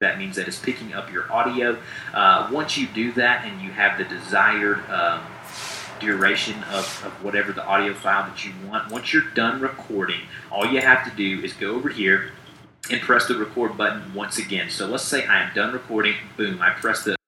That means that it's picking up your audio. Uh, once you do that and you have the desired um, duration of, of whatever the audio file that you want, once you're done recording, all you have to do is go over here and press the record button once again. So let's say I am done recording. Boom, I press the